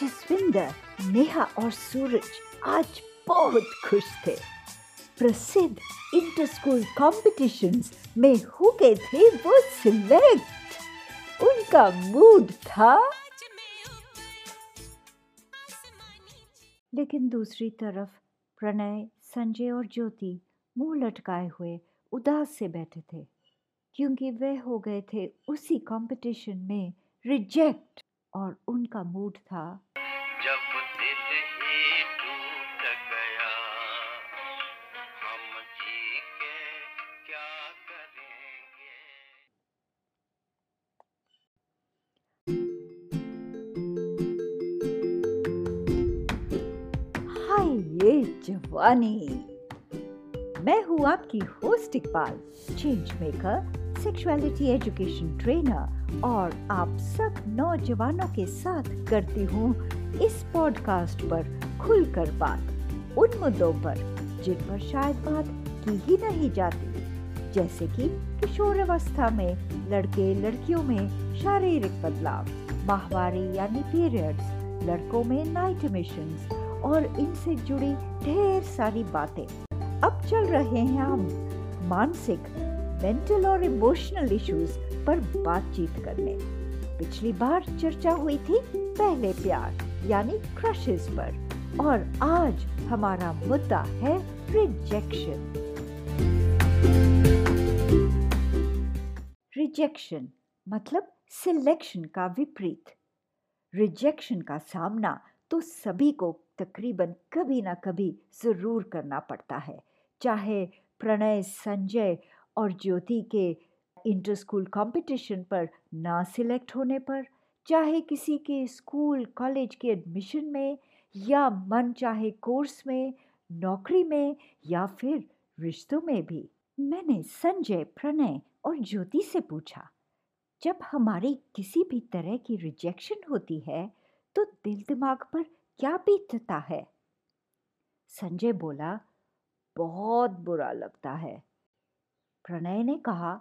जसविंदर नेहा और सूरज आज बहुत खुश थे। प्रसिद्ध इंटर स्कूल कॉम्पिटिशन्स में हो गए थे वो सिलेक्ट उनका मूड था। लेकिन दूसरी तरफ़ प्रणय, संजय और ज्योति मुँह लटकाए हुए उदास से बैठे थे, क्योंकि वे हो गए थे उसी कंपटीशन में रिजेक्ट और उनका मूड था। ये जवानी। मैं हूँ आपकी host Iqbal change maker sexuality education trainer और आप सब नौजवानों के साथ करती हूँ इस पॉडकास्ट पर खुलकर बात, उन मुद्दों पर जिन पर शायद बात की ही नहीं जाती। जैसे कि किशोर अवस्था में लड़के लड़कियों में शारीरिक बदलाव, माहवारी यानी पीरियड्स लड़कों में नाइट मिशंस और इनसे जुड़ी ढेर सारी बातें। अब चल रहे हैं हम मानसिक, मेंटल और इमोशनल इश्यूज़ पर बातचीत करने। पिछली बार चर्चा हुई थी पहले प्यार, यानी क्रशेस पर, और आज हमारा मुद्दा है रिजेक्शन रिजेक्शन मतलब सिलेक्शन का विपरीत। रिजेक्शन का सामना तो सभी को तकरीबन कभी ना कभी ज़रूर करना पड़ता है। चाहे प्रणय, संजय और ज्योति के इंटर स्कूल कंपटीशन पर ना सिलेक्ट होने पर, चाहे किसी के स्कूल, कॉलेज के एडमिशन में या मन चाहे कोर्स में, नौकरी में या फिर रिश्तों में भी, मैंने संजय, प्रणय और ज्योति से पूछा, जब हमारी किसी भी तरह की रिजेक्शन होती है तो दिल दिमाग पर क्या बीतता है? संजय बोला, बहुत बुरा लगता है। प्रणय ने कहा,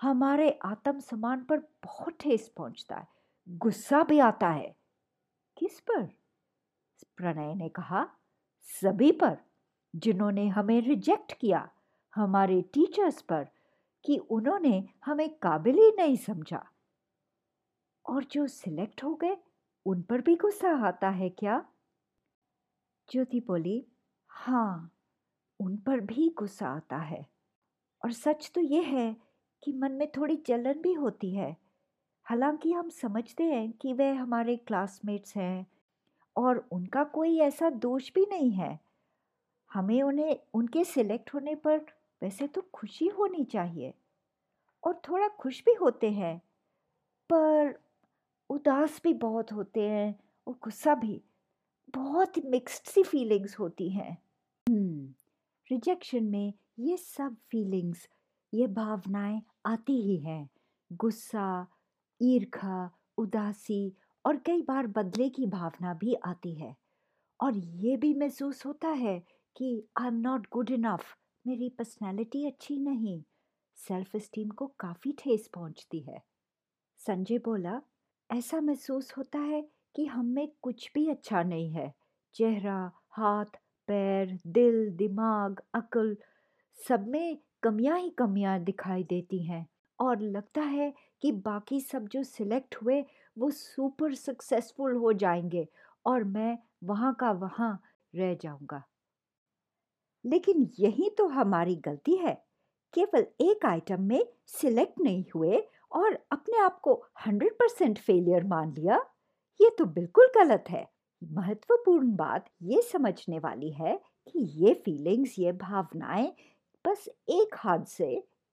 हमारे आत्म सम्मान पर बहुत ठेस पहुँचता है। गुस्सा भी आता है। किस पर? प्रणय ने कहा, सभी पर, जिन्होंने हमें रिजेक्ट किया, हमारे टीचर्स पर, कि उन्होंने हमें काबिल ही नहीं समझा। और जो सिलेक्ट हो गए उन पर भी गुस्सा आता है क्या? ज्योति बोली हाँ उन पर भी गुस्सा आता है। और सच तो ये है कि मन में थोड़ी जलन भी होती है। हालाँकि हम समझते हैं कि वे हमारे क्लासमेट्स हैं और उनका कोई ऐसा दोष भी नहीं है। हमें उन्हें, उनके सिलेक्ट होने पर वैसे तो खुशी होनी चाहिए और थोड़ा खुश भी होते हैं। पर उदास भी बहुत होते हैं और गुस्सा भी। बहुत मिक्स्ड सी फीलिंग्स होती हैं। रिजेक्शन में ये सब फीलिंग्स ये भावनाएँ आती ही हैं। गुस्सा, ईर्खा, उदासी और कई बार बदले की भावना भी आती है। और ये भी महसूस होता है कि I am not good enough मेरी पर्सनैलिटी अच्छी नहीं सेल्फ इस्टीम को काफ़ी ठेस पहुँचती है। संजय बोला ऐसा महसूस होता है कि हम में कुछ भी अच्छा नहीं है। चेहरा, हाथ, पैर, दिल, दिमाग, अकल सब में कमियाँ ही कमियाँ दिखाई देती हैं। और लगता है कि बाकी सब जो सिलेक्ट हुए, वो सुपर सक्सेसफुल हो जाएँगे और मैं वहाँ का वहाँ रह जाऊँगा। लेकिन यही तो हमारी गलती है। केवल एक आइटम में सिलेक्ट नहीं हुए और अपने आप को हंड्रेड परसेंट फेलियर मान लिया, ये तो बिल्कुल गलत है। महत्वपूर्ण बात ये समझने वाली है कि ये फीलिंग्स ये भावनाएँ बस एक हाथ से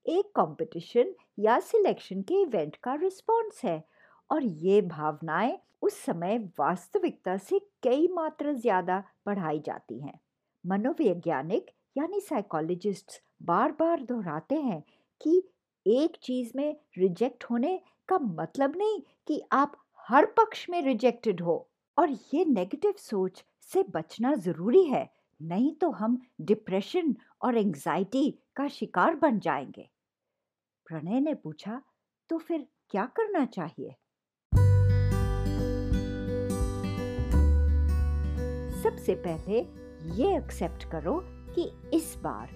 एक कंपटीशन या सिलेक्शन के इवेंट का रिस्पॉन्स है और ये भावनाएँ उस समय वास्तविकता से कई मात्रा ज़्यादा बढ़ाई जाती हैं। मनोवैज्ञानिक यानी साइकोलॉजिस्ट्स बार बार दोहराते हैं कि एक चीज़ में रिजेक्ट होने का मतलब नहीं कि आप हर पक्ष में रिजेक्टेड हो। और ये नेगेटिव सोच से बचना ज़रूरी है, नहीं तो हम डिप्रेशन और एंजाइटी का शिकार बन जाएँगे। प्रणय ने पूछा तो फिर क्या करना चाहिए? सबसे पहले ये एक्सेप्ट करो कि इस बार,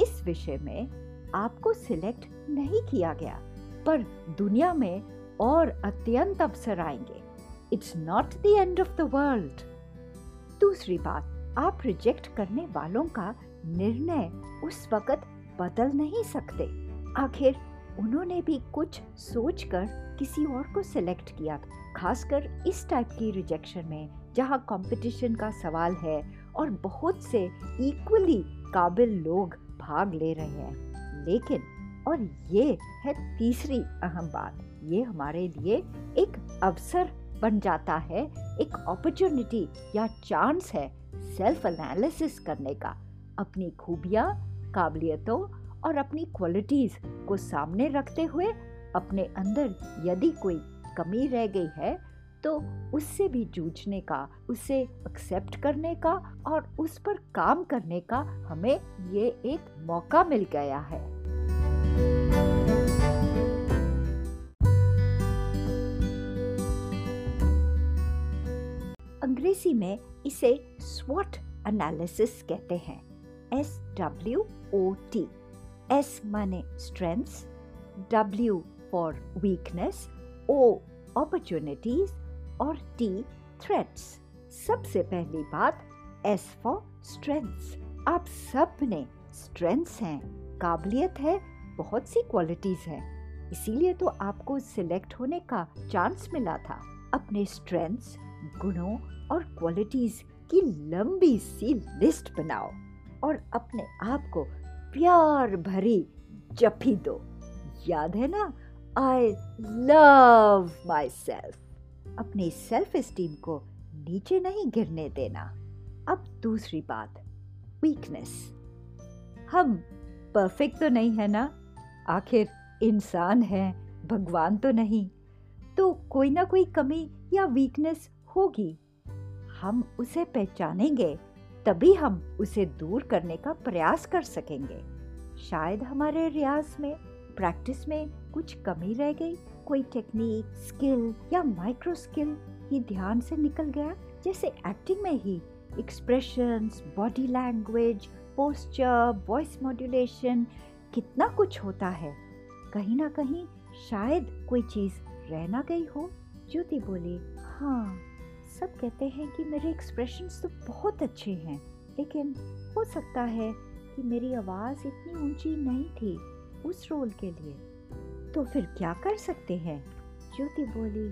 इस विषय में आपको सिलेक्ट नहीं किया गया, पर दुनिया में और अत्यंत अवसर आएँगे। It's not the end of the world दूसरी बात, आप रिजेक्ट करने वालों का निर्णय उस वक्त बदल नहीं सकते। आखिर उन्होंने भी कुछ सोचकर किसी और को सिलेक्ट किया, खासकर इस टाइप की रिजेक्शन में, जहाँ कंपटीशन का सवाल है और बहुत से इक्वली काबिल लोग भाग ले रहे हैं। लेकिन, और ये है तीसरी अहम बात। ये हमारे लिए एक अवसर बन जाता है, एक अपॉर्चुनिटी या चांस है सेल्फ एनालिसिस करने का। अपनी खूबियाँ, काबिलियतों और अपनी क्वालिटीज को सामने रखते हुए अपने अंदर यदि कोई कमी रह गई है तो उससे भी जूझने का, उसे एक्सेप्ट करने का और उस पर काम करने का हमें ये एक मौका मिल गया है। अंग्रेज़ी में इसे स्वॉट एनालिसिस कहते हैं। S W O T S माने strengths W for weakness O opportunities और टी थ्रेट्स सबसे पहली बात एस फॉर स्ट्रेंथ्स आप सबने स्ट्रेंथ्स हैं, काबिलियत है, बहुत सी क्वालिटीज हैं। इसीलिए तो आपको सिलेक्ट होने का चांस मिला था। अपने स्ट्रेंथ्स गुणों और क्वालिटीज की लंबी सी लिस्ट बनाओ और अपने आप को प्यार भरी जफी दो। याद है ना? आई लव माई सेल्फ अपनी सेल्फ एस्टीम को नीचे नहीं गिरने देना। अब दूसरी बात वीकनेस हम परफेक्ट तो नहीं है ना? आखिर इंसान है, भगवान तो नहीं। तो कोई ना कोई कमी या वीकनेस होगी। हम उसे पहचानेंगे, तभी हम उसे दूर करने का प्रयास कर सकेंगे। शायद हमारे रियाज में, प्रैक्टिस में कुछ कमी रह गई। कोई टेक्निक, स्किल या माइक्रो स्किल ही ध्यान से निकल गया, जैसे एक्टिंग में ही। Expressions, body language, posture, voice modulation, कितना कुछ होता है। कहीं ना कहीं शायद कोई चीज़ रह ना गई हो। ज्योति बोली हाँ। सब कहते हैं कि मेरे एक्सप्रेशंस तो बहुत अच्छे हैं, लेकिन हो सकता है कि मेरी आवाज़ इतनी ऊँची नहीं थी उस रोल के लिए। तो फिर क्या कर सकते हैं? ज्योति बोली,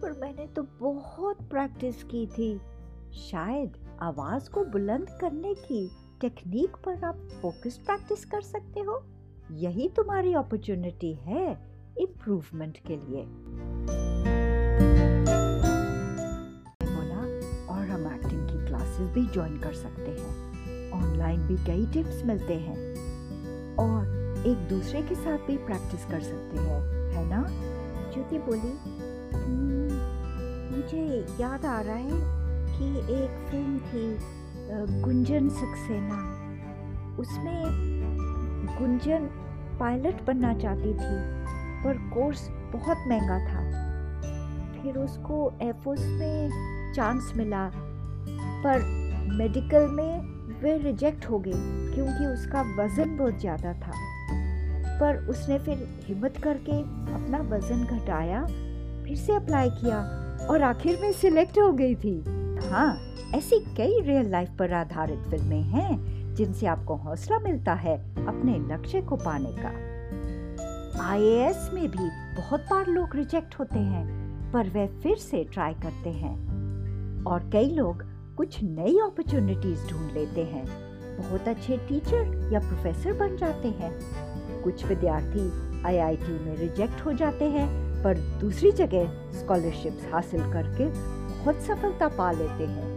पर मैंने तो बहुत प्रैक्टिस की थी। शायद आवाज़ को बुलंद करने की टेक्निक पर आप फोकस प्रैक्टिस कर सकते हो। यही तुम्हारी अपॉर्चुनिटी है इम्प्रूवमेंट के लिए. भी ज्वाइन कर सकते हैं। ऑनलाइन भी कई टिप्स मिलते हैं। और एक दूसरे के साथ भी प्रैक्टिस कर सकते हैं है ना? ज्योति बोली "हम्म, मुझे याद आ रहा है कि एक फ़िल्म थी गुंजन सक्सेना। उसमें गुंजन पायलट बनना चाहती थी पर कोर्स बहुत महँगा था। फिर उसको एयरफोर्स में चांस मिला पर मेडिकल में वे रिजेक्ट हो गई क्योंकि उसका वज़न बहुत ज़्यादा था। पर उसने फिर हिम्मत करके अपना वज़न घटाया, फिर से अप्लाई किया और आखिर में सिलेक्ट हो गई थी। हाँ ऐसी कई रियल लाइफ पर आधारित फ़िल्में हैं जिनसे आपको हौसला मिलता है अपने लक्ष्य को पाने का। आईएएस में भी बहुत बार लोग रिजेक्ट होते हैं, पर वे फिर से ट्राई करते हैं। और कई लोग कुछ नई अपॉर्चुनिटीज़ ढूंढ लेते हैं। बहुत अच्छे टीचर या प्रोफेसर बन जाते हैं। कुछ विद्यार्थी आईआईटी में रिजेक्ट हो जाते हैं, पर दूसरी जगह स्कॉलरशिप्स हासिल करके बहुत सफलता पा लेते हैं।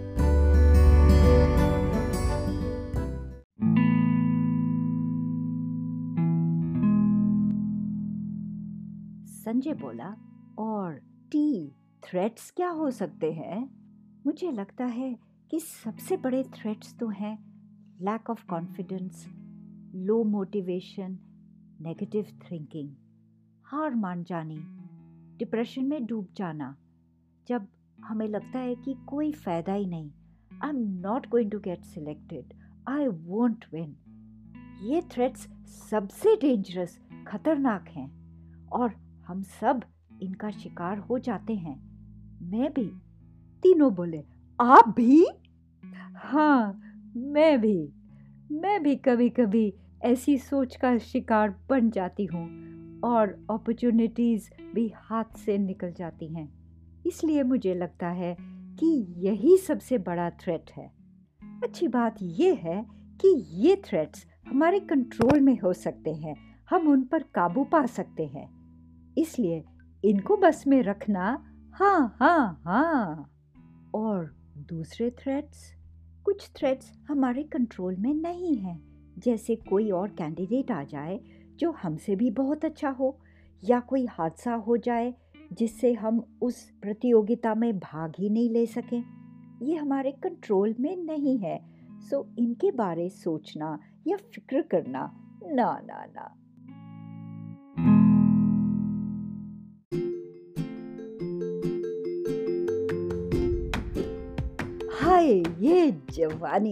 संजय बोला, और टी थ्रेट्स क्या हो सकते हैं? मुझे लगता है कि सबसे बड़े थ्रेट्स तो हैं lack of confidence low motivation negative thinking हार मान जानी डिप्रेशन में डूब जाना। जब हमें लगता है कि कोई फ़ायदा ही नहीं I am not going to get selected I won't win ये थ्रेट्स सबसे डेंजरस खतरनाक हैं और हम सब इनका शिकार हो जाते हैं। मैं भी। तीनों बोले आप भी? हाँ मैं भी। मैं भी कभी कभी ऐसी सोच का शिकार बन जाती हूँ और अपॉर्चुनिटीज़ भी हाथ से निकल जाती हैं। इसलिए मुझे लगता है कि यही सबसे बड़ा थ्रेट है। अच्छी बात यह है कि ये थ्रेट्स हमारे कंट्रोल में हो सकते हैं। हम उन पर काबू पा सकते हैं। इसलिए इनको बस में रखना हाँ हाँ हाँ। और दूसरे थ्रेट्स कुछ थ्रेट्स हमारे कंट्रोल में नहीं हैं, जैसे कोई और कैंडिडेट आ जाए जो हमसे भी बहुत अच्छा हो, या कोई हादसा हो जाए जिससे हम उस प्रतियोगिता में भाग ही नहीं ले सकें। ये हमारे कंट्रोल में नहीं है। सो इनके बारे सोचना या फ़िक्र करना, ना ना ना। हाय ये जवानी।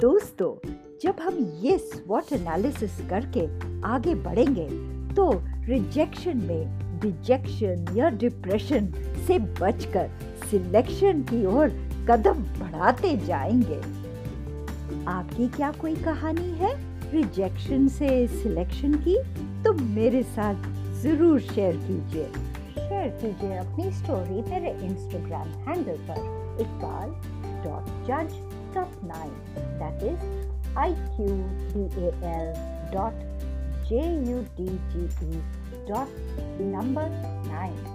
दोस्तों, जब हम ये स्वॉट एनालिसिस करके आगे बढ़ेंगे तो रिजेक्शन में रिजेक्शन या डिप्रेशन से बचकर सिलेक्शन की ओर कदम बढ़ाते जाएँगे। आपकी क्या कोई कहानी है रिजेक्शन से सिलेक्शन की? तो मेरे साथ ज़रूर शेयर कीजिए। शेयर कीजिए अपनी स्टोरी मेरे इंस्टाग्राम हैंडल पर। इकबाल डॉट जज dot nine that is I Q D A L dot J U D G E dot number nine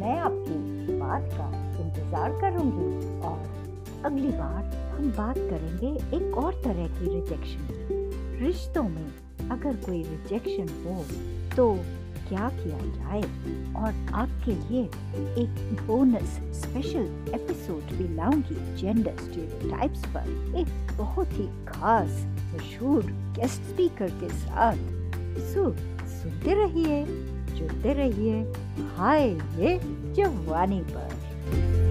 मैं आपकी बात का इंतज़ार करूँगी और अगली बार हम बात करेंगे एक और तरह की रिजेक्शन रिश्तों में अगर कोई रिजेक्शन हो तो क्या किया जाए? और आपके लिए एक बोनस स्पेशल एपिसोड भी लाऊँगी जेंडर स्टीरियोटाइप्स पर। एक बहुत ही खास, मशहूर गेस्ट स्पीकर के साथ। सो, सुनते रहिए, जुड़ते रहिए। हाय ये जवानी पर।